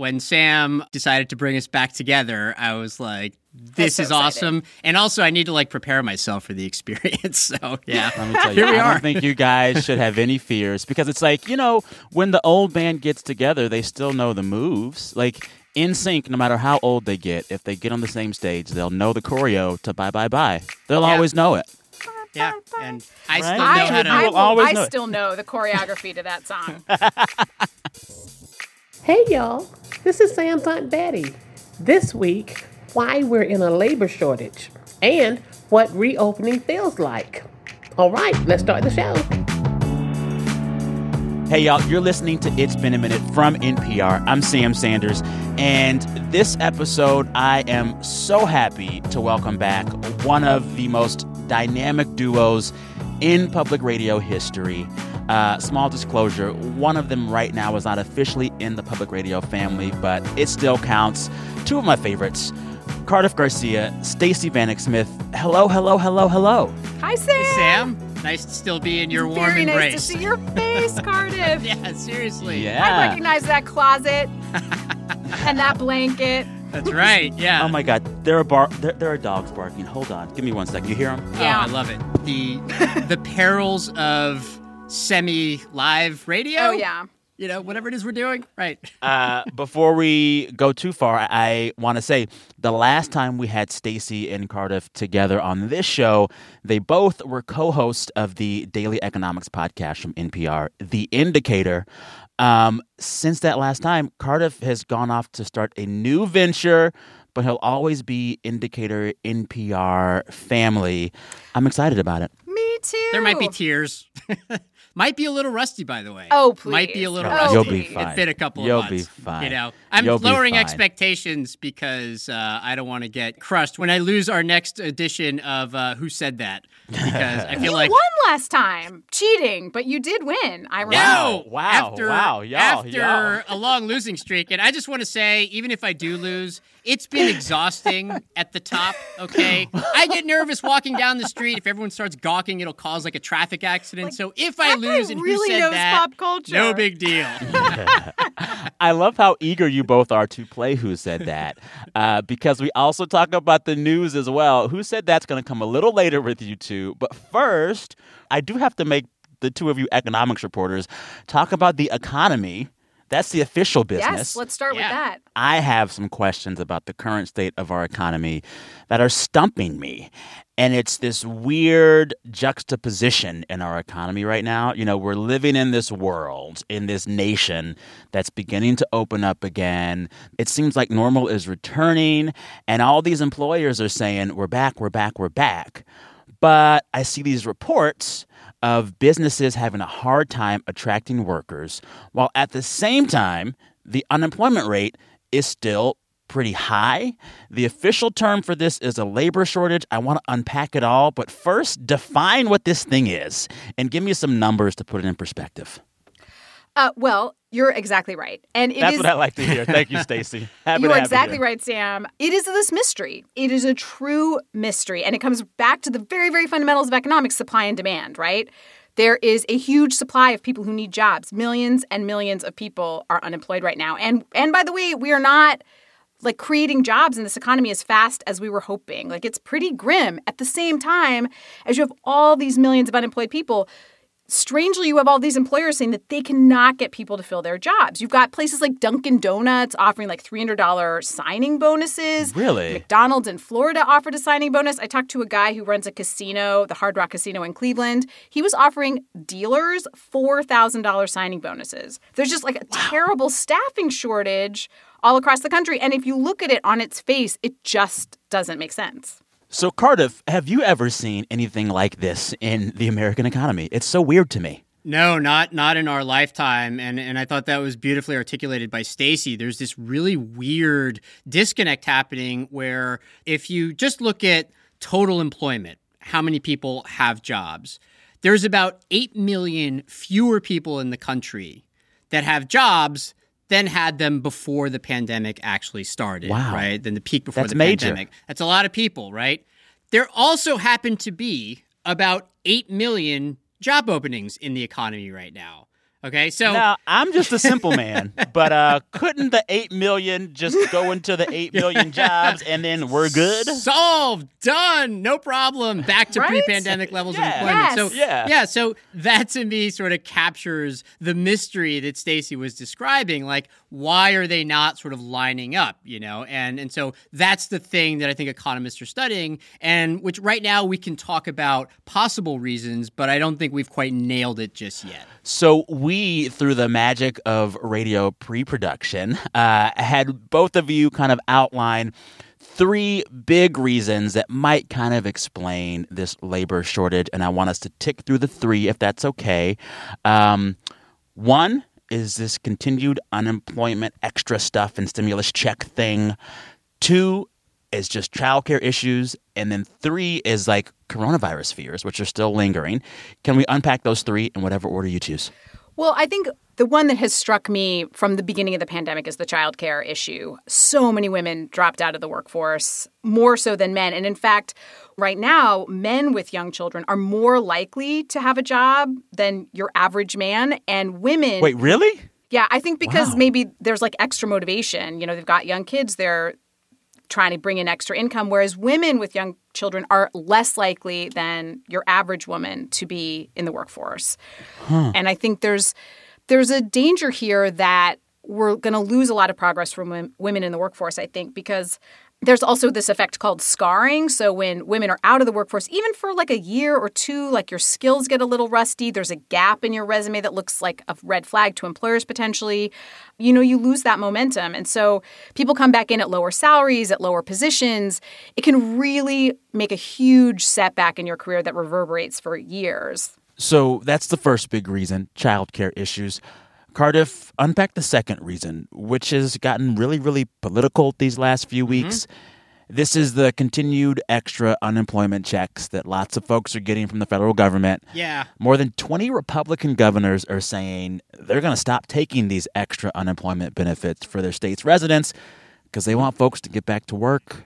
when Sam decided to bring us back together, I was like, this so is awesome. And also, I need to like prepare myself for the experience. So, yeah. Let me tell you, Here we I are. don't think you guys should have any fears because it's like, you know, when the old band gets together, they still know the moves. Like, in sync, no matter how old they get, if they get on the same stage, they'll know the choreo to bye bye bye. They'll Yeah. always know it. Yeah. And I Right? still know I, how to. I, will always I know it. still know the choreography to that song. Hey y'all, this is Sam's Aunt Betty. This week, why we're in a labor shortage and what reopening feels like. All right, let's start the show. Hey, y'all, you're listening to It's Been a Minute from NPR. I'm Sam Sanders. And this episode, I am so happy to welcome back one of the most dynamic duos in public radio history. Uh, small disclosure one of them right now is not officially in the public radio family, but it still counts. Two of my favorites Cardiff Garcia, Stacey Vanek Smith. Hello, hello, hello, hello. Hi, Sam. Hey, Sam, nice to still be in your warm Very embrace. nice to see your face, Cardiff. yeah, seriously. Yeah. I recognize that closet and that blanket. That's right. Yeah. Oh my God, there are bar- there, there are dogs barking. Hold on, give me one second. You hear them? Oh, Yeah. I love it. The the perils of semi live radio. Oh, yeah. You know, whatever it is we're doing. Right. Uh, before we go too far, I want to say the last time we had Stacey and Cardiff together on this show, they both were co-hosts of the Daily Economics podcast from NPR, The Indicator. Um, since that last time, Cardiff has gone off to start a new venture, but he'll always be Indicator NPR family. I'm excited about it. Me too. There might be tears. might be a little rusty, by the way. Oh, please. Might be a little Oh, rusty. You'll be please. fine. It's been a couple You'll of months. be fine. You know, I'm You'll be lowering fine. expectations because uh, I don't want to get crushed when I lose our next edition of uh, Who Said That. Because I feel You like. won last time, cheating, but you did win. I remember. No! Wow, After, wow, y'all, after y'all. a long losing streak, and I just want to say, even if I do lose, it's been exhausting at the top. Okay, I get nervous walking down the street. If everyone starts gawking, it'll cause like a traffic accident. so if I lose, and really who said knows that, pop culture. no big deal. I love how eager you both are to play Who Said That uh, because we also talk about the news as well. Who Said That's going to come a little later with you two. But first, I do have to make the two of you economics reporters talk about the economy. That's the official business. Yes, let's start with that. I have some questions about the current state of our economy that are stumping me. And it's this weird juxtaposition in our economy right now. You know, we're living in this world, in this nation that's beginning to open up again. It seems like normal is returning, and all these employers are saying, We're back, we're back, we're back. But I see these reports of businesses having a hard time attracting workers, while at the same time, the unemployment rate is still pretty high. The official term for this is a labor shortage. I want to unpack it all, but first, define what this thing is and give me some numbers to put it in perspective. Uh, well, you're exactly right, and it That's is- what I like to hear. Thank you, Stacey. You're exactly here. right, Sam. It is this mystery. It is a true mystery. And it comes back to the very, very fundamentals of economics supply and demand, right? There is a huge supply of people who need jobs. Millions and millions of people are unemployed right now. And and by the way, we are not like creating jobs in this economy as fast as we were hoping. Like it's pretty grim. At the same time, as you have all these millions of unemployed people, strangely you have all these employers saying that they cannot get people to fill their jobs. You've got places like Dunkin' Donuts offering like $300 signing bonuses. Really? McDonald's in Florida offered a signing bonus. I talked to a guy who runs a casino, the Hard Rock Casino in Cleveland. He was offering dealers $4,000 signing bonuses. There's just like a terrible staffing shortage all across the country. And if you look at it on its face, it just doesn't make sense. So, Cardiff, have you ever seen anything like this in the American economy? It's so weird to me. No, not not in our lifetime, and and I thought that was beautifully articulated by Stacey. There's this really weird disconnect happening where if you just look at total employment, how many people have jobs? There's about eight million fewer people in the country that have jobs than had them before the pandemic actually started. Wow. Right, than the peak before That's the major. pandemic. That's a lot of people, right? There also happen to be about 8 million job openings in the economy right now. Okay, so now I'm just a simple man, but uh, couldn't the eight million just go into the eight million jobs and then we're good? Solved, done, no problem. Back to Right? pre-pandemic levels Yeah. of employment. Yes. So Yeah. yeah, so that to me sort of captures the mystery that Stacey was describing. Like, why are they not sort of lining up? You know, and and so that's the thing that I think economists are studying, and which right now we can talk about possible reasons, but I don't think we've quite nailed it just yet. So we, through the magic of radio pre-production, uh, had both of you kind of outline three big reasons that might kind of explain this labor shortage, and I want us to tick through the three, if that's okay. Um, one is this continued unemployment, extra stuff, and stimulus check thing. Two is just childcare issues, and then three is like coronavirus fears, which are still lingering. Can we unpack those three in whatever order you choose? Well, I think the one that has struck me from the beginning of the pandemic is the childcare issue. So many women dropped out of the workforce, more so than men. And in fact, right now, men with young children are more likely to have a job than your average man. And women. Wait, really? Yeah, I think because Wow. maybe there's like extra motivation. You know, they've got young kids, they're trying to bring in extra income, whereas women with young children are less likely than your average woman to be in the workforce. And I think there's there's a danger here that we're going to lose a lot of progress from women in the workforce, I think, because there's also this effect called scarring. So when women are out of the workforce, even for like a year or two, like your skills get a little rusty, there's a gap in your resume that looks like a red flag to employers potentially. You know, you lose that momentum. And so people come back in at lower salaries, at lower positions. It can really make a huge setback in your career that reverberates for years. So that's the first big reason childcare issues. Cardiff, unpack the second reason, which has gotten really, really political these last few mm-hmm. weeks. This is the continued extra unemployment checks that lots of folks are getting from the federal government. Yeah. More than 20 Republican governors are saying they're going to stop taking these extra unemployment benefits for their state's residents because they want folks to get back to work.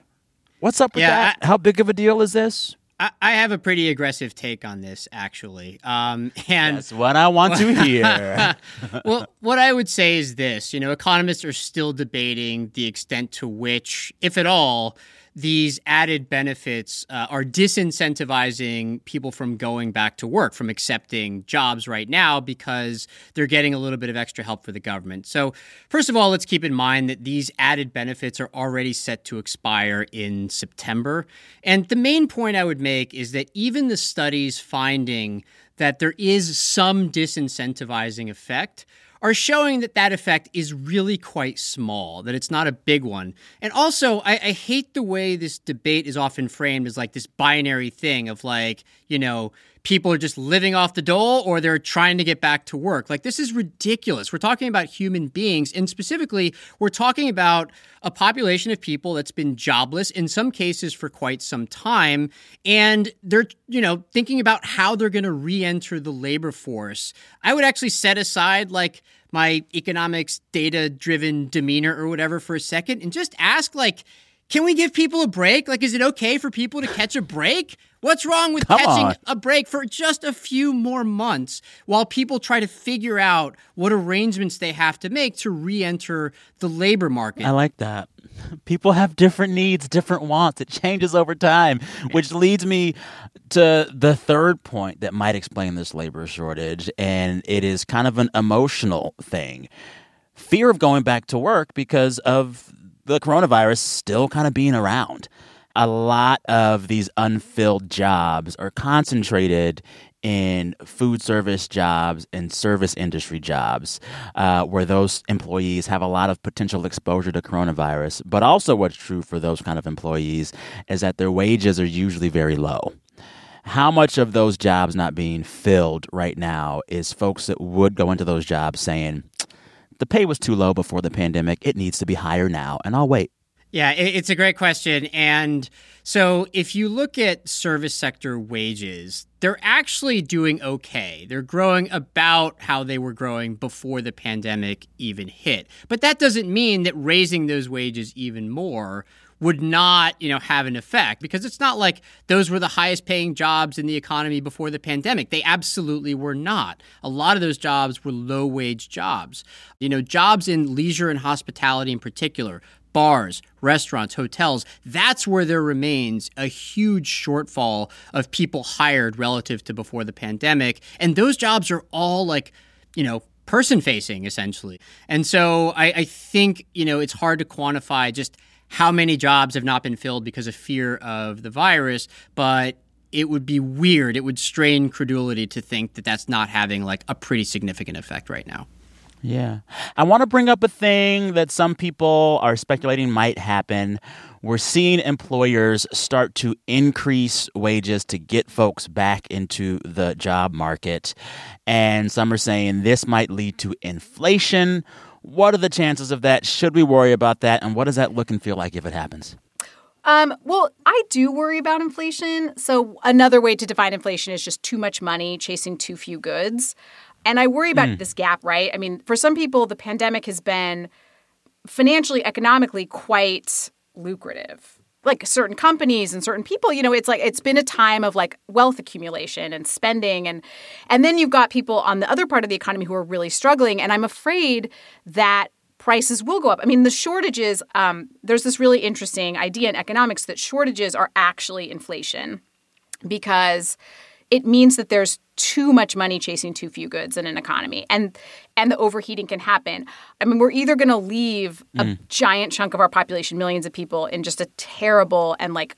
What's up with Yeah, that? How big of a deal is this? I, I have a pretty aggressive take on this, actually. Um, and That's what I want to hear. well, what I would say is this you know, economists are still debating the extent to which, if at all, these added benefits uh, are disincentivizing people from going back to work, from accepting jobs right now because they're getting a little bit of extra help for the government. So, first of all, let's keep in mind that these added benefits are already set to expire in September. And the main point I would make is that even the studies finding that there is some disincentivizing effect are showing that that effect is really quite small, that it's not a big one. And also, I, I hate the way this debate is often framed as like this binary thing of like, you know, people are just living off the dole or they're trying to get back to work. Like, this is ridiculous. We're talking about human beings, and specifically, we're talking about a population of people that's been jobless in some cases for quite some time. And they're, you know, thinking about how they're going to re enter the labor force. I would actually set aside like my economics data driven demeanor or whatever for a second and just ask, like, can we give people a break? Like, is it okay for people to catch a break? What's wrong with Come catching on. a break for just a few more months while people try to figure out what arrangements they have to make to re enter the labor market? I like that. People have different needs, different wants. It changes over time, which leads me to the third point that might explain this labor shortage, and it is kind of an emotional thing. Fear of going back to work because of the coronavirus still kind of being around. A lot of these unfilled jobs are concentrated in food service jobs and service industry jobs, uh, where those employees have a lot of potential exposure to coronavirus. But also, what's true for those kind of employees is that their wages are usually very low. How much of those jobs not being filled right now is folks that would go into those jobs saying, the pay was too low before the pandemic, it needs to be higher now, and I'll wait. Yeah, it's a great question. And so if you look at service sector wages, they're actually doing okay. They're growing about how they were growing before the pandemic even hit. But that doesn't mean that raising those wages even more would not, you know, have an effect because it's not like those were the highest paying jobs in the economy before the pandemic. They absolutely were not. A lot of those jobs were low wage jobs. You know, jobs in leisure and hospitality in particular, bars, restaurants, hotels, that's where there remains a huge shortfall of people hired relative to before the pandemic. And those jobs are all like, you know, person facing essentially. And so I, I, think, you know, it's hard to quantify just how many jobs have not been filled because of fear of the virus, but it would be weird. It would strain credulity to think that that's not having like a pretty significant effect right now. Yeah. I want to bring up a thing that some people are speculating might happen. We're seeing employers start to increase wages to get folks back into the job market. And some are saying this might lead to inflation. What are the chances of that? Should we worry about that? And what does that look and feel like if it happens? Um, well, I do worry about inflation. So, another way to define inflation is just too much money chasing too few goods. And I worry about mm. this gap, right? I mean, for some people, the pandemic has been financially, economically quite lucrative. Like certain companies and certain people, you know, it's like it's been a time of like wealth accumulation and spending and and then you've got people on the other part of the economy who are really struggling and I'm afraid that prices will go up. I mean, the shortages, um, there's this really interesting idea in economics that shortages are actually inflation because it means that there's too much money chasing too few goods in an economy and and the overheating can happen i mean we're either going to leave a mm. giant chunk of our population millions of people in just a terrible and like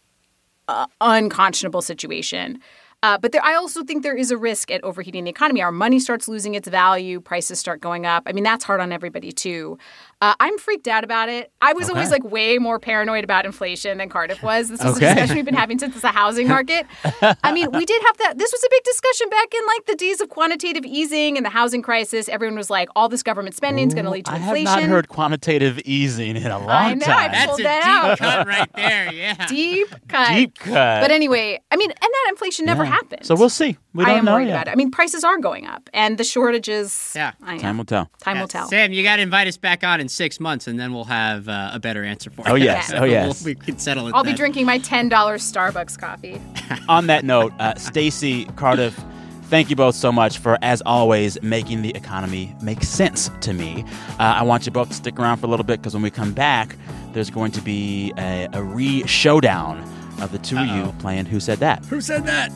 uh, unconscionable situation uh, but there, I also think there is a risk at overheating the economy. Our money starts losing its value, prices start going up. I mean, that's hard on everybody too. Uh, I'm freaked out about it. I was okay. always like way more paranoid about inflation than Cardiff was. This was okay. a discussion we've been having since the housing market. I mean, we did have that. This was a big discussion back in like the days of quantitative easing and the housing crisis. Everyone was like, all this government spending is going to lead to I inflation. I have not heard quantitative easing in a long I know, time. I pulled That's that a deep cut right there. Yeah, deep cut. Deep cut. But anyway, I mean, and that inflation never yeah. happened. So we'll see. We don't I am know worried yet. about it. I mean, prices are going up, and the shortages. Yeah, time will tell. Time yeah. will tell. Sam, you got to invite us back on in six months, and then we'll have uh, a better answer for oh, you. Yes. oh yes. We'll, we can settle it. I'll then. be drinking my ten dollars Starbucks coffee. on that note, uh, Stacey Cardiff. Thank you both so much for, as always, making the economy make sense to me. Uh, I want you both to stick around for a little bit because when we come back, there's going to be a, a re showdown of the 2 Uh-oh. of you playing Who Said That? Who said that?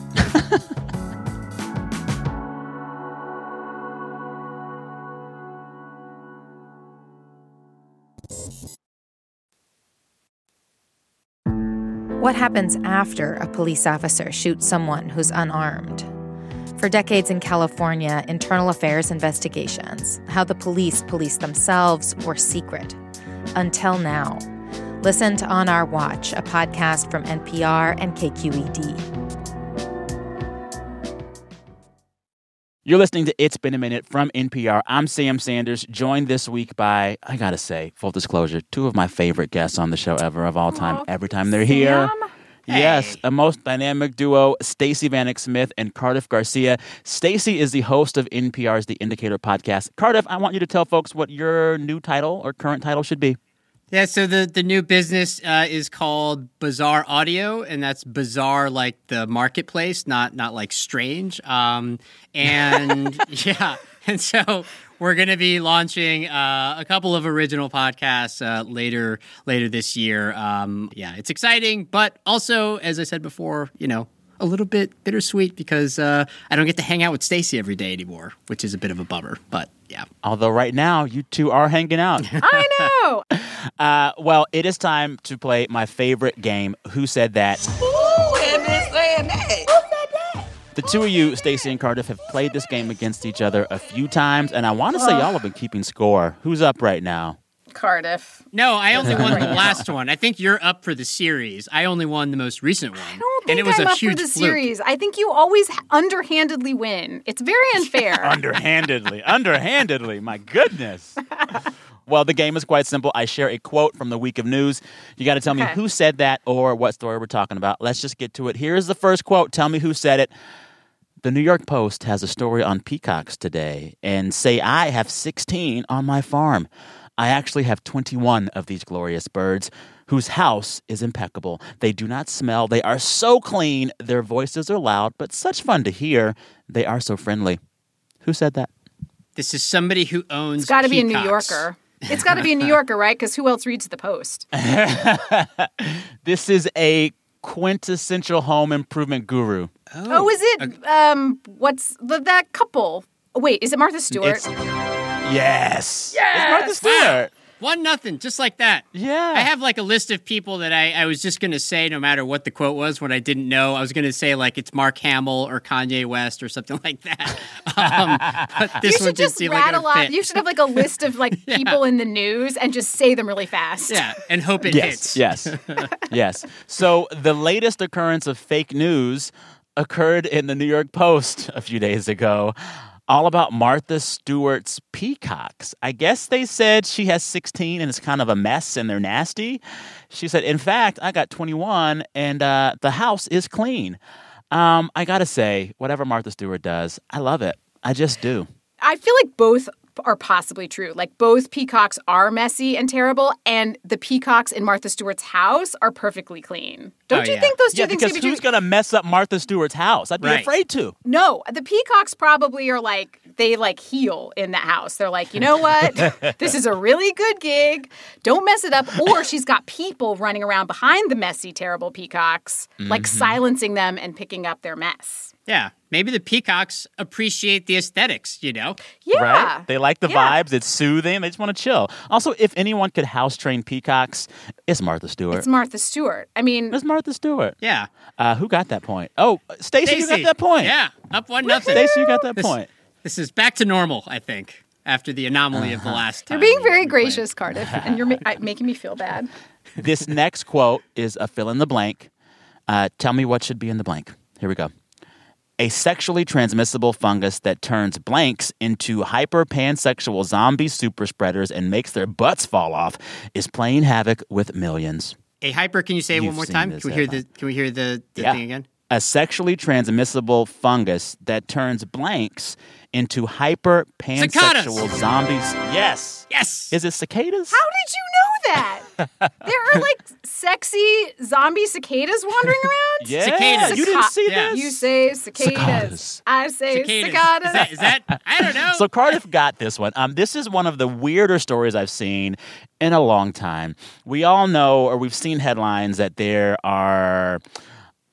What happens after a police officer shoots someone who's unarmed? For decades in California, internal affairs investigations, how the police police themselves, were secret. Until now. Listen to On Our Watch, a podcast from NPR and KQED. You're listening to It's Been a Minute from NPR. I'm Sam Sanders, joined this week by, I gotta say, full disclosure, two of my favorite guests on the show ever of all time. Every time they're here. Hey. Yes, a most dynamic duo, Stacey Vanek Smith and Cardiff Garcia. Stacey is the host of NPR's The Indicator podcast. Cardiff, I want you to tell folks what your new title or current title should be. Yeah, so the, the new business uh, is called Bazaar Audio, and that's bazaar like the marketplace, not not like strange. Um, and yeah, and so we're going to be launching uh, a couple of original podcasts uh, later later this year. Um, yeah, it's exciting, but also, as I said before, you know, a little bit bittersweet because uh, I don't get to hang out with Stacey every day anymore, which is a bit of a bummer. But yeah. Although right now you two are hanging out. I know. uh, well, it is time to play my favorite game. Who said that? Ooh, and saying that. Who said that? The two of you, Stacey and Cardiff, have played this game against each other a few times, and I want to say y'all have been keeping score. Who's up right now? Cardiff. No, I only won the last one. I think you're up for the series. I only won the most recent one. I don't think and it was I'm a up huge for the fluke. series. I think you always underhandedly win. It's very unfair. underhandedly, underhandedly. My goodness. Well, the game is quite simple. I share a quote from the week of news. You got to tell me who said that or what story we're talking about. Let's just get to it. Here's the first quote. Tell me who said it. The New York Post has a story on peacocks today and say I have 16 on my farm. I actually have 21 of these glorious birds whose house is impeccable. They do not smell. They are so clean. Their voices are loud, but such fun to hear. They are so friendly. Who said that? This is somebody who owns. It's got to be a New. Yorker. It's got to be a New Yorker, right? Because who else reads the Post? This is a quintessential home improvement guru. Oh, is it? Um, what's the, that couple? Oh, wait, is it Martha Stewart? It's, yes. It's Martha Stewart. One nothing, just like that. Yeah. I have like a list of people that I, I was just going to say, no matter what the quote was, when I didn't know. I was going to say, like, it's Mark Hamill or Kanye West or something like that. Um, but this you one should didn't just seem like it rattle off. fit. You should have like a list of like people in the news and just say them really fast. Yeah, and hope it Yes, hits. yes, yes. So the latest occurrence of fake news occurred in the New York Post a few days ago, all about Martha Stewart's peacocks. I guess they said she has 16 and it's kind of a mess and they're nasty. She said, in fact, I got 21 and uh, the house is clean. Um, I gotta say, whatever Martha Stewart does, I love it. I just do. I feel like both are possibly true. Like both peacocks are messy and terrible, and the peacocks in Martha Stewart's house are perfectly clean. Don't Oh, you yeah. think those two Yeah, things because who's gonna mess up Martha Stewart's house? I'd be Right. afraid to. No, the peacocks probably are like they like heal in the house. They're like, you know what? this is a really good gig. Don't mess it up. Or she's got people running around behind the messy, terrible peacocks, like Mm-hmm. silencing them and picking up their mess. Yeah, maybe the peacocks appreciate the aesthetics, you know? Yeah. Right? They like the Yeah. vibes. It's soothing. They just want to chill. Also, if anyone could house train peacocks, it's Martha Stewart. It's Martha Stewart. I mean, It's Martha Stewart. Yeah. Uh, who got that point? Oh, Stacey, you got that point. Yeah, up one nothing. Stacey, you got that This- point. This is back to normal, I think, after the anomaly of the last time. you're being very we played. gracious, Cardiff, and you're ma- making me feel bad. this next quote is a fill in the blank. Uh, tell me what should be in the blank. Here we go. A sexually transmissible fungus that turns blanks into hyper pansexual zombie super spreaders and makes their butts fall off is playing havoc with millions. Hey, hyper, can you say it You've one more time? Can we hear the. Can we hear the, the Yeah. thing again? A sexually transmissible fungus that turns blanks into hyper pansexual Cicadas. zombies. Yes. Yes. Is it cicadas? How did you know that? there are like sexy zombie cicadas wandering around. Yeah. Cicadas. You didn't see Yeah. this? You say cicadas. Cicadas. I say Cicadas. cicadas. Is that, is that? I don't know. So Cardiff got this one. Um, this is one of the weirder stories I've seen in a long time. We all know, or we've seen headlines that there are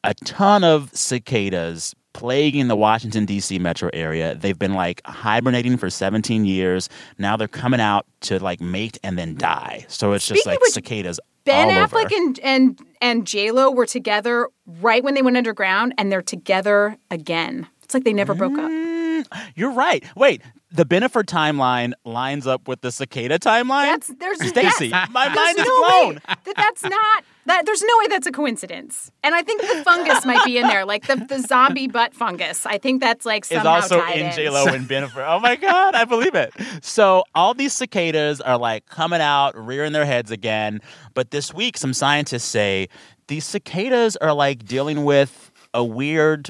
a ton of cicadas plaguing the Washington D.C. metro area. They've been like hibernating for 17 years. Now they're coming out to like mate and then die. So it's just Speaking of like which, cicadas. Ben Affleck over. and and and J Lo were together right when they went underground, and they're together again. It's like they never broke up. Mm, Mm, you're right. Wait, the Bennifer timeline lines up with the cicada timeline. That's there's Stacey, yes. my There's mind is no blown. Way that that's not that. There's no way that's a coincidence. And I think the fungus might be in there, like the, the zombie butt fungus. I think that's like is somehow also tied in in. J Lo and Bennifer. Oh my god, I believe it. So all these cicadas are like coming out, rearing their heads again. But this week, some scientists say these cicadas are like dealing with a weird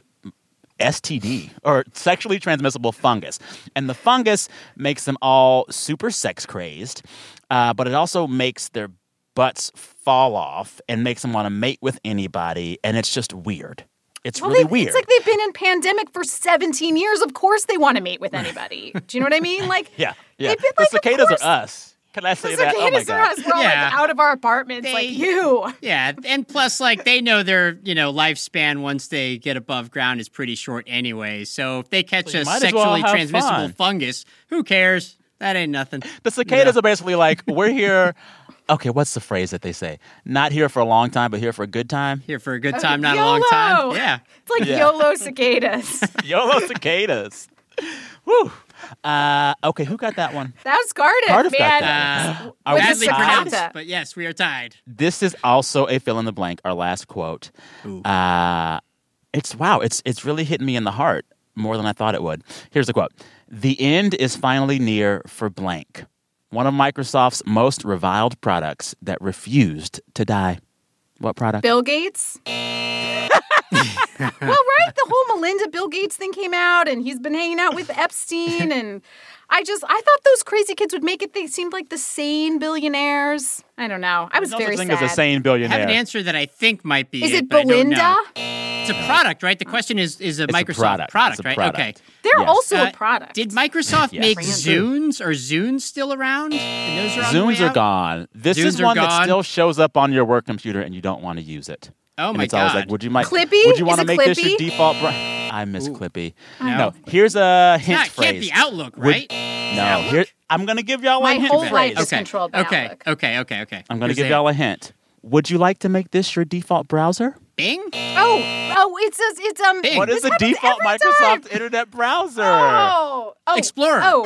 STD or sexually transmissible fungus. And the fungus makes them all super sex crazed, uh, but it also makes their butts fall off and makes them want to mate with anybody. And it's just weird. It's Well, really weird. It's like they've been in pandemic for 17 years. Of course, they want to mate with anybody. Do you know what I mean? Like, yeah, yeah. been the like, of cicadas course- are us. Can I say that? Oh my cicadas god. us. We're all Yeah. like out of our apartments, They- like you. Yeah, and plus, like they know their you know lifespan once they get above ground is pretty short anyway. So if they catch you a might as well sexually transmissible fun. fungus, who cares? That ain't nothing. The cicadas are basically like, we're here. Okay, what's the phrase that they say? Not here for a long time, but here for a good time. Here for a good uh, time, not a long time. Yeah. It's like Yeah. YOLO cicadas. YOLO cicadas. Woo. Uh, okay, who got that one? That was Cardiff, Cardiff got that. Uh, Are we badly tied? pronounced, but yes, we are tied. This is also a fill in the blank. Our last quote. Uh, it's wow. It's it's really hitting me in the heart more than I thought it would. Here's the quote: "The end is finally near for blank." One of Microsoft's most reviled products that refused to die. What product? Bill Gates. well, right? The whole Melinda Bill Gates thing came out, and he's been hanging out with Epstein, and I just I thought those crazy kids would make it. They seemed like the sane billionaires. I don't know. I was no very such thing sad. as a sane I have an answer that I think might be Is it but Belinda? It's a product, right? The question is is a It's a Microsoft product. It's a right? product. Okay. They're Yes. also Uh, a product. Did Microsoft Yes. make Brand Zunes? Are Zunes still around? And those are on the Zunes way are out? gone. This is Zunes are one that still shows up on your work computer and you don't want to use it. Oh and my it's always god! like, would you might Clippy? Would you want to make it this your Clippy? default? Br- I miss Clippy. No. No, here's a It's hint not, phrase. can't be Outlook, Would- right? No, Outlook? here I'm gonna give y'all My a hint My whole phrase. life is okay. controlled by okay. Outlook. Okay. Okay. Okay. I'm gonna is give it? y'all a hint. Would you like to make this your default browser? Bing. Oh, oh, it's a, it's um. Bing. What is the default Microsoft time. Internet browser? Oh, oh, Explorer. Oh,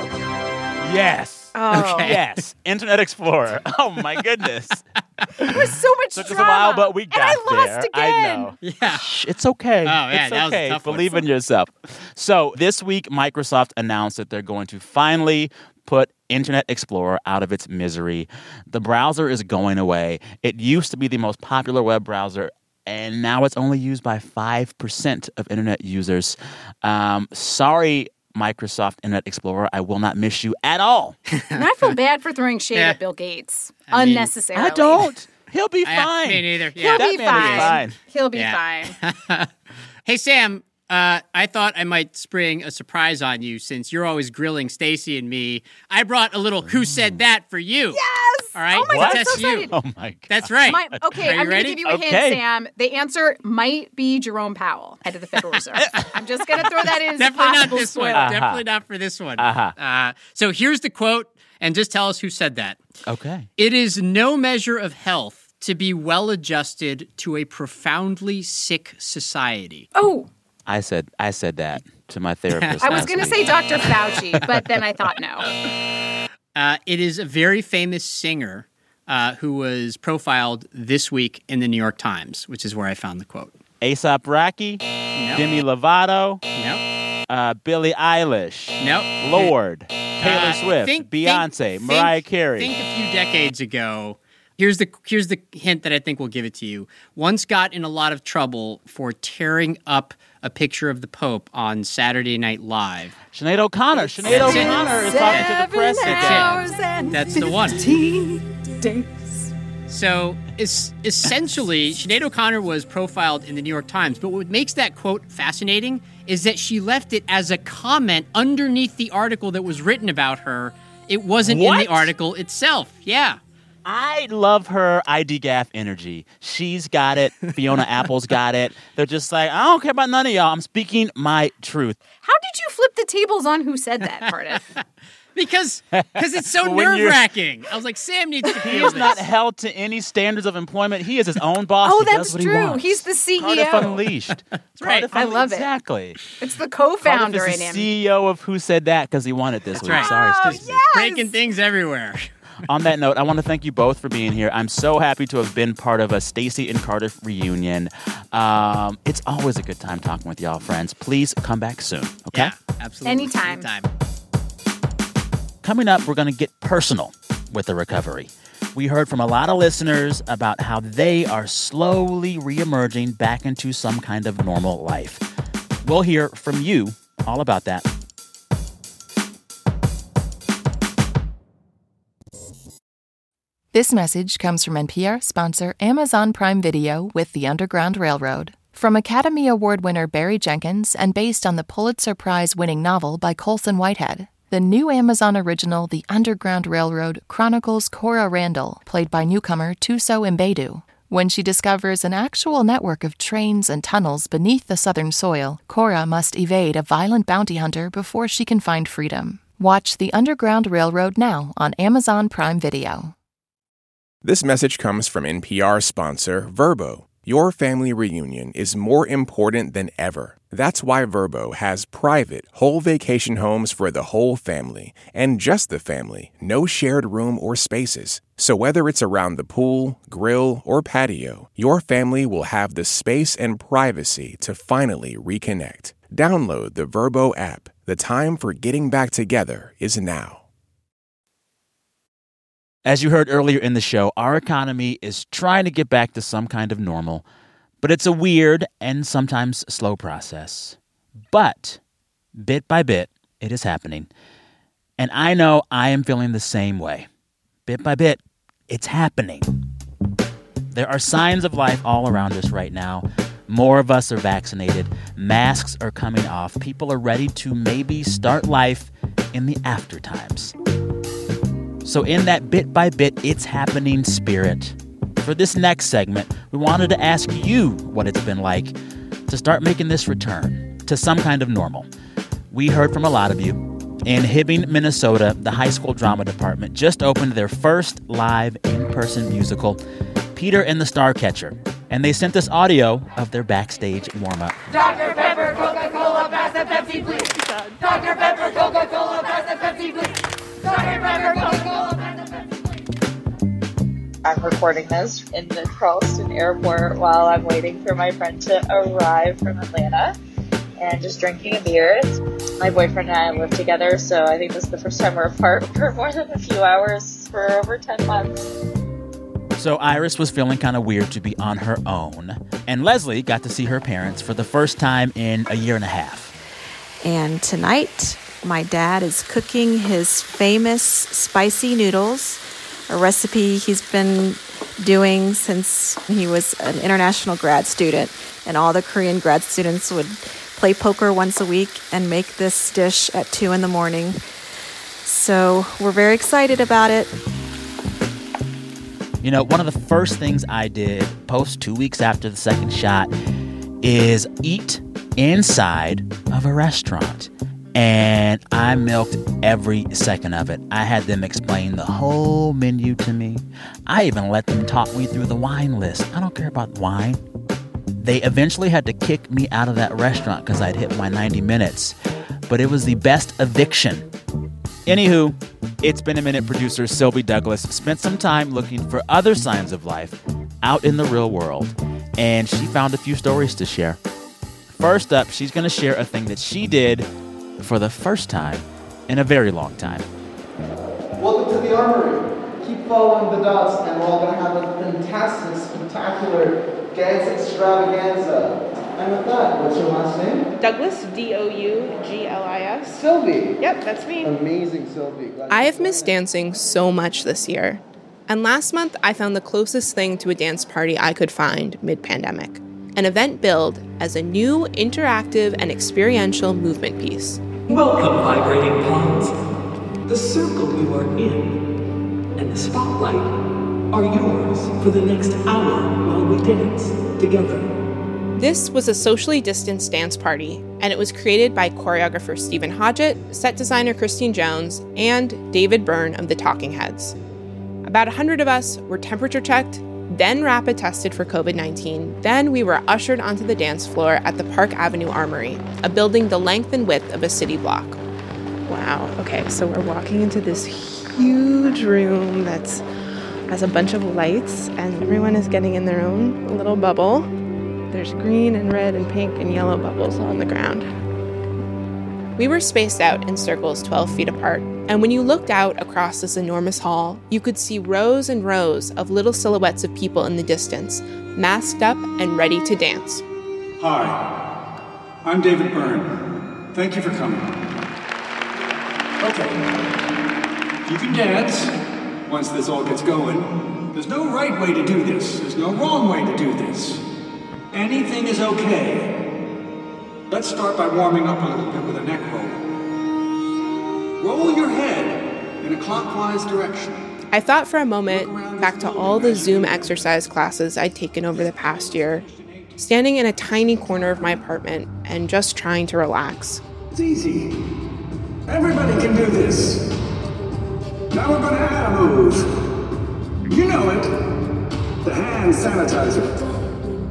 Yes. oh. Okay. Yes. Internet Explorer. Oh my goodness. There was so much Took us a drama. while, but we got and I lost there. again. I know. Yeah. Shh, It's okay. Oh, yeah, it's that was a okay. tough one. Believe in yourself. So this week, Microsoft announced that they're going to finally put Internet Explorer out of its misery. The browser is going away. It used to be the most popular web browser. And now it's only used by 5% of internet users. Um, sorry, Microsoft Internet Explorer. I will not miss you at all. And I feel bad for throwing shade Yeah. at Bill Gates I mean, unnecessarily. I don't. He'll be I- fine. me neither. He'll Yeah. That be man is fine. fine. He'll be Yeah. fine. Hey Sam, uh, I thought I might spring a surprise on you since you're always grilling Stacey and me. I brought a little "Who said that" for you. Yes. All right. Oh my to god, I'm so you. excited. Oh my God. That's right. My, okay, Are you I'm going to give you a Okay. hint, Sam. The answer might be Jerome Powell, head of the Federal Reserve. I'm just going to throw that in Definitely not this spoiler. one. Definitely not for this one. Uh-huh. Uh, so here's the quote, and just tell us who said that. Okay. It is no measure of health to be well adjusted to a profoundly sick society. Oh, I said I said that to my therapist. I was going to week. say Dr. Fauci, but then I thought no. Uh, it is a very famous singer uh, who was profiled this week in the New York Times, which is where I found the quote. A$AP Rocky, No, Demi Lovato, no, uh, Billie Eilish, no. Lorde, Taylor Uh, Swift, think- Beyonce, think- Mariah Carey. Think a few decades ago. Here's the here's the hint that I think will give it to you. Once got in a lot of trouble for tearing up a picture of the Pope on Saturday Night Live. Sinead O'Connor. Sinead That's. O'Connor is talking to the press That's again. That's the one. days. So es- essentially, Sinead O'Connor was profiled in the New York Times, but what makes that quote fascinating is that she left it as a comment underneath the article that was written about her. It wasn't in the article itself. Yeah. I love her IDGAF energy. She's got it. Fiona Apple's got it. They're just like, I don't care about none of y'all. I'm speaking my truth. How did you flip the tables on who said that, Cardiff? Because because it's so nerve wracking. I was like, Sam needs to He is this. not held to any standards of employment. He is his own boss. Oh, He does that's what he true. wants. He's the E Cardiff CEO. Unleashed. right. Cardiff I Unle- love it. Exactly. It's the co-founder is in him. CEO of Who Said That because he wanted this week. right. Sorry, Oh, Stacey. yes. Breaking things everywhere. On that note, I want to thank you both for being here. I'm so happy to have been part of a Stacey and Cardiff reunion. Um, it's always a good time talking with y'all, friends. Please come back soon. Okay. Yeah, absolutely. Anytime. Anytime. Coming up, we're going to get personal with the recovery. We heard from a lot of listeners about how they are slowly reemerging back into some kind of normal life. We'll hear from you all about that. This message comes from NPR sponsor Amazon Prime Video with The Underground Railroad. From Academy Award winner Barry Jenkins and based on the Pulitzer Prize winning novel by Colson Whitehead, the new Amazon original The Underground Railroad chronicles Cora Randall, played by newcomer Thuso Mbedu. When she discovers an actual network of trains and tunnels beneath the southern soil, Cora must evade a violent bounty hunter before she can find freedom. Watch The Underground Railroad now on Amazon Prime Video. This message comes from NPR sponsor Vrbo. Your family reunion is more important than ever. That's why Vrbo has private, whole vacation homes for the whole family, and just the family, no shared room or spaces. So whether it's around the pool, grill, or patio, your family will have the space and privacy to finally reconnect. Download the Vrbo app. The time for getting back together is now. As you heard earlier in the show, our economy is trying to get back to some kind of normal, but it's a weird and sometimes slow process. But bit by bit, it is happening. And I know I am feeling the same way. Bit by bit, it's happening. There are signs of life all around us right now. More of us are vaccinated. Masks are coming off. People are ready to maybe start life in the after times. So, in that bit by bit, it's happening spirit, for this next segment, we wanted to ask you what it's been like to start making this return to some kind of normal. We heard from a lot of you. In Hibbing, Minnesota, the high school drama department just opened their first live in person musical, Peter and the Starcatcher, and they sent us audio of their backstage warm up. Dr. Pepper, Coca Cola, pass the Pepsi, please. Dr. Pepper, Coca Cola, pass the Pepsi, please. I'm recording this in the Charleston airport while I'm waiting for my friend to arrive from Atlanta and just drinking a beer. My boyfriend and I live together, so I think this is the first time we're apart for more than a few hours for over 10 months. So Iris was feeling kind of weird to be on her own, and Leslie got to see her parents for the first time in a year and a half. And tonight, my dad is cooking his famous spicy noodles, a recipe he's been doing since he was an international grad student. And all the Korean grad students would play poker once a week and make this dish at 2 in the morning. So we're very excited about it. You know, one of the first things I did post two weeks after the second shot is eat inside of a restaurant. And I milked every second of it. I had them explain the whole menu to me. I even let them talk me through the wine list. I don't care about wine. They eventually had to kick me out of that restaurant because I'd hit my 90 minutes. But it was the best eviction. Anywho, it's been a minute producer Sylvie Douglis spent some time looking for other signs of life out in the real world, and she found a few stories to share. First up, she's going to share a thing that she did for the first time in a very long time. Welcome to the Armory. Keep following the dots, and we're all going to have a fantastic, spectacular dance extravaganza. And with that, what's your last name? Douglis, D O U G L I S. Sylvie. Yep, that's me. Amazing, Sylvie. Glad I have missed dancing so much this year. And last month, I found the closest thing to a dance party I could find mid pandemic an event billed as a new interactive and experiential movement piece. Welcome, vibrating pawns. The circle you are in and the spotlight are yours for the next hour while we dance together. This was a socially distanced dance party, and it was created by choreographer Stephen Hodgett, set designer Christine Jones, and David Byrne of the Talking Heads. About 100 of us were temperature checked, then rapid tested for COVID 19. Then we were ushered onto the dance floor at the Park Avenue Armory, a building the length and width of a city block. Wow, okay, so we're walking into this huge room that's has a bunch of lights, and everyone is getting in their own little bubble. There's green and red and pink and yellow bubbles on the ground. We were spaced out in circles 12 feet apart, and when you looked out across this enormous hall, you could see rows and rows of little silhouettes of people in the distance, masked up and ready to dance. Hi, I'm David Byrne. Thank you for coming. Okay, you can dance once this all gets going. There's no right way to do this, there's no wrong way to do this. Anything is okay. Let's start by warming up a little bit with a neck roll. Roll your head in a clockwise direction. I thought for a moment back to all the Zoom exercise classes I'd taken over the past year, standing in a tiny corner of my apartment and just trying to relax. It's easy. Everybody can do this. Now we're going to add a move. You know it. The hand sanitizer.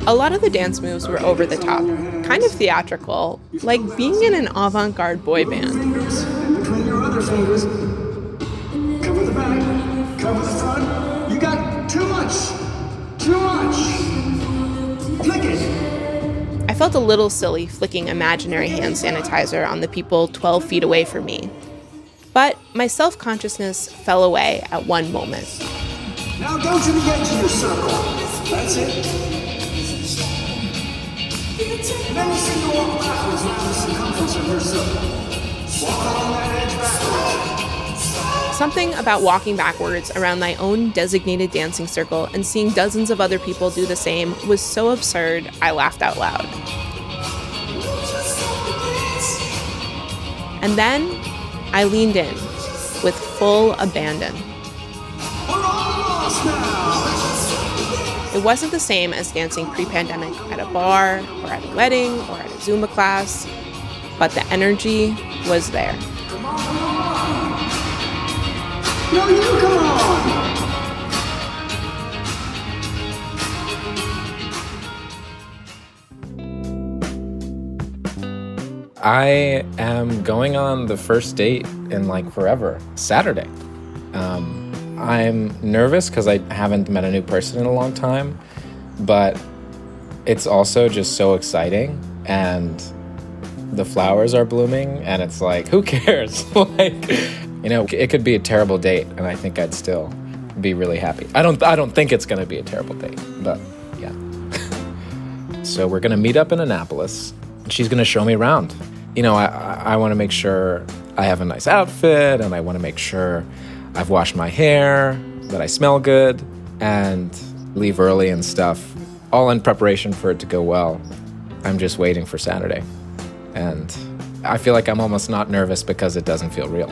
A lot of the dance moves were over the top, kind of theatrical, like being in an avant garde boy band. Fingers in between your other fingers. Cover the back, cover the front. You got too much. Too much. Flick it. I felt a little silly flicking imaginary hand sanitizer on the people 12 feet away from me. But my self consciousness fell away at one moment. Now go to the edge of your circle. That's it. Walk backwards around the circumference of. Walk along that edge backwards. something about walking backwards around my own designated dancing circle and seeing dozens of other people do the same was so absurd, I laughed out loud. And then I leaned in with full abandon. It wasn't the same as dancing pre pandemic at a bar or at a wedding or at a Zumba class, but the energy was there. Come on, come on. No, you come on! I am going on the first date in like forever, Saturday. Um, I'm nervous because I haven't met a new person in a long time, but it's also just so exciting and the flowers are blooming and it's like, who cares? like, you know, it could be a terrible date and I think I'd still be really happy. I don't I don't think it's going to be a terrible date, but yeah. so we're going to meet up in Annapolis. She's going to show me around you know, I, I want to make sure I have a nice outfit and I want to make sure I've washed my hair, that I smell good, and leave early and stuff, all in preparation for it to go well. I'm just waiting for Saturday. And I feel like I'm almost not nervous because it doesn't feel real.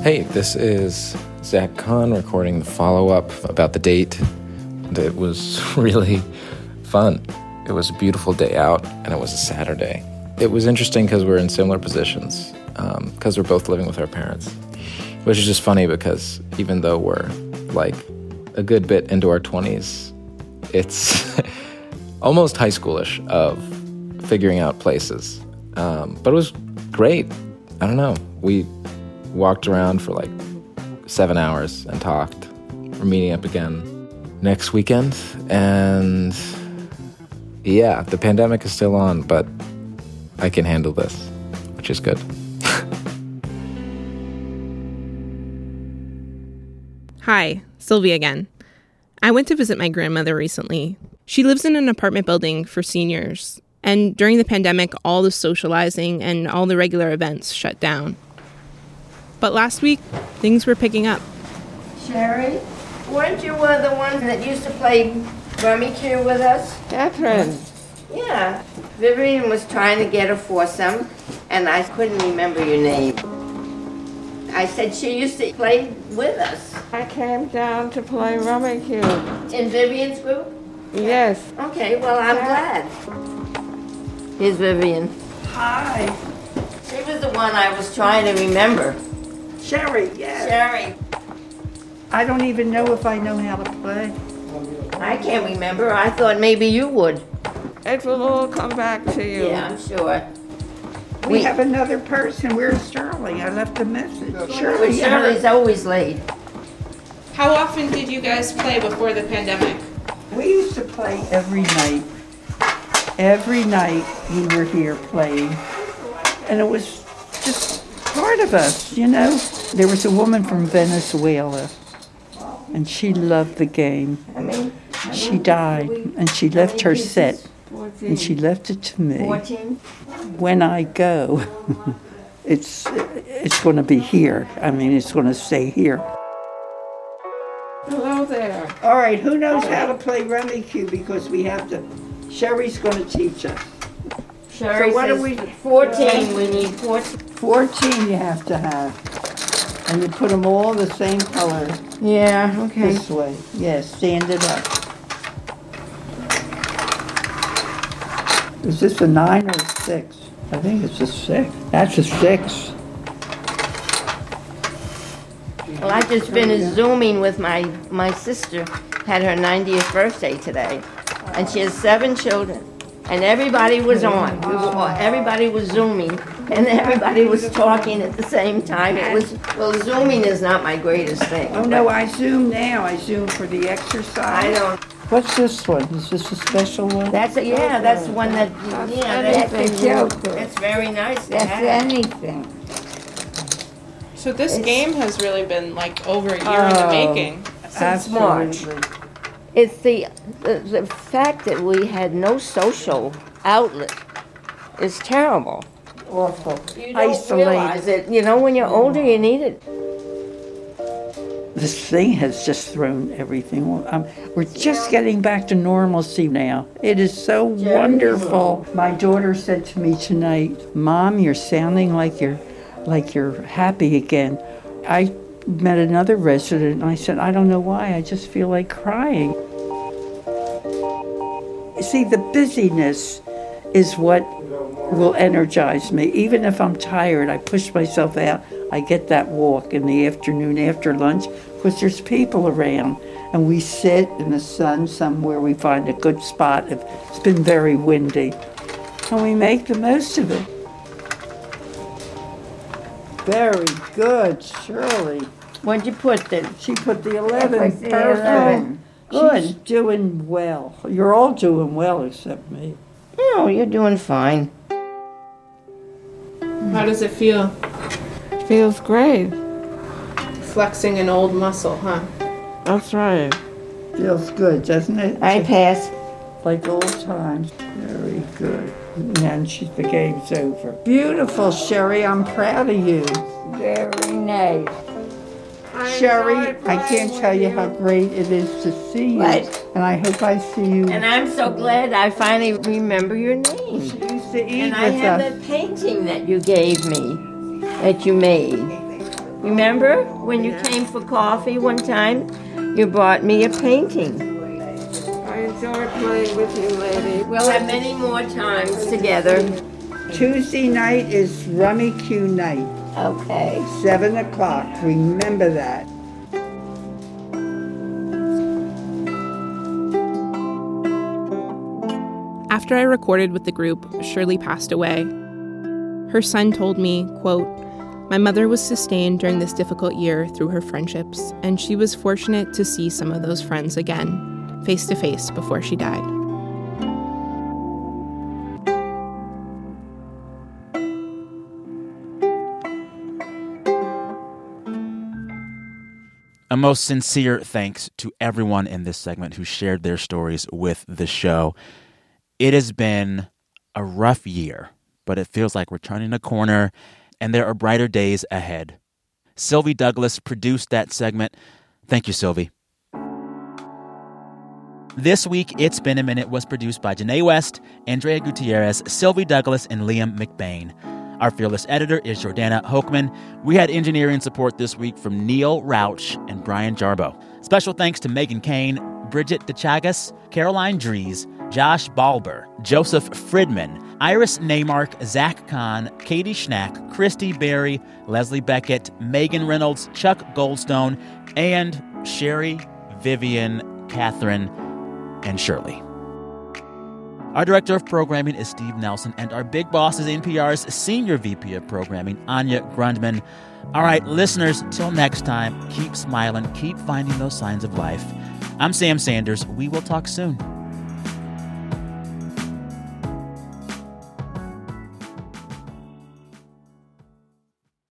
Hey, this is Zach Kahn recording the follow up about the date. It was really fun. It was a beautiful day out, and it was a Saturday. It was interesting because we are in similar positions, because um, we're both living with our parents, which is just funny because even though we're like a good bit into our 20s, it's almost high schoolish of figuring out places. Um, but it was great. I don't know. We walked around for like seven hours and talked. We're meeting up again next weekend, and yeah, the pandemic is still on, but I can handle this, which is good. Hi, Sylvia again. I went to visit my grandmother recently. She lives in an apartment building for seniors, and during the pandemic, all the socializing and all the regular events shut down. But last week, things were picking up. Sherry, weren't you one of the ones that used to play Rummikub with us? Catherine. Yeah. Vivian was trying to get a foursome, and I couldn't remember your name. I said she used to play with us. I came down to play Rummikub. In Vivian's group? Yes. Okay, well, I'm glad. Here's Vivian. Hi. She was the one I was trying to remember. Sherry, yes. Sherry. I don't even know if I know how to play. I can't remember. I thought maybe you would. It will all come back to you. Yeah, I'm sure. We, have another person. Where's Sterling? I left a message. Shirley, Shirley's always late. How often did you guys play before the pandemic? We used to play every night. Every night we were here playing. And it was just part of us, you know? There was a woman from Venezuela, and she loved the game. I mean, She died, and she left her set, and she left it to me. 14? When I go, it's it's going to be here. I mean, it's going to stay here. Hello there. All right, who knows how to play Rummikub because we have to. Sherry's going to teach us. Sherry so what says are we? 14. We need 14. 14 you have to have. And you put them all the same color. Yeah, okay. This way. Yes, stand it up. Is this a nine or a six? I think it's a six. That's a six. Well, I've just finished Zooming with my, my sister, had her 90th birthday today. And she has seven children. And everybody was on. We were, all- everybody was Zooming, and everybody was talking at the same time. It was, well, Zooming is not my greatest thing. Oh, no, I zoom now. I zoom for the exercise. I don't. What's this one? Is this a special one? That's, a- yeah, that's the one that, yeah, that's a anything. joke. It's very nice to That's have. anything. So this It's- game has really been like over a year in the Oh, making. Since March. It's the, the, the fact that we had no social outlet is terrible. awful. You don't realize it. You know, when you're older, you need it. This thing has just thrown everything. Um, we're just getting back to normalcy now. It is so wonderful. My daughter said to me tonight, "Mom, you're sounding like you're, like you're happy again." I met another resident, and I said, "I don't know why. I just feel like crying." See, the busyness is what will energize me. Even if I'm tired, I push myself out. I get that walk in the afternoon after lunch because there's people around. And we sit in the sun somewhere we find a good spot if it's been very windy. And we make the most of it. Very good, Shirley. What'd you put then? She put the 11. I Perfect. 11. Good. She's doing well. You're all doing well except me. No, you're doing fine. How does it feel? Feels great. Flexing an old muscle, huh? That's right. Feels good, doesn't it? I pass. Like old times. Very good. And then she, the game's over. Beautiful, Sherry. I'm proud of you. Very nice. Sherry, I can't tell you how great it is to see you. What? And I hope I see you. And I'm so glad I finally remember your name. She used to eat And I have us. that painting that you gave me, that you made. Remember when you came for coffee one time? You bought me a painting. I enjoy playing with you, lady. We'll have many more times together. Tuesday night is Rummy Q night. Okay. Seven o'clock. Remember that. After I recorded with the group, Shirley passed away. Her son told me, quote, My mother was sustained during this difficult year through her friendships, and she was fortunate to see some of those friends again, face to face, before she died. A most sincere thanks to everyone in this segment who shared their stories with the show. It has been a rough year, but it feels like we're turning a corner and there are brighter days ahead. Sylvie Douglis produced that segment. Thank you, Sylvie. This week, It's Been a Minute was produced by Janae West, Andrea Gutierrez, Sylvie Douglis, and Liam McBain. Our fearless editor is Jordana Hochman. We had engineering support this week from Neil Rauch and Brian Jarboe. Special thanks to Megan Kane, Bridget DeChagas, Caroline Dries, Josh Balber, Joseph Fridman, Iris Neymark, Zach Kahn, Katie Schnack, Christy Berry, Leslie Beckett, Megan Reynolds, Chuck Goldstone, and Sherry, Vivian, Catherine, and Shirley. Our director of programming is Steve Nelson, and our big boss is NPR's senior VP of programming, Anya Grundmann. All right, listeners, till next time, keep smiling, keep finding those signs of life. I'm Sam Sanders. We will talk soon.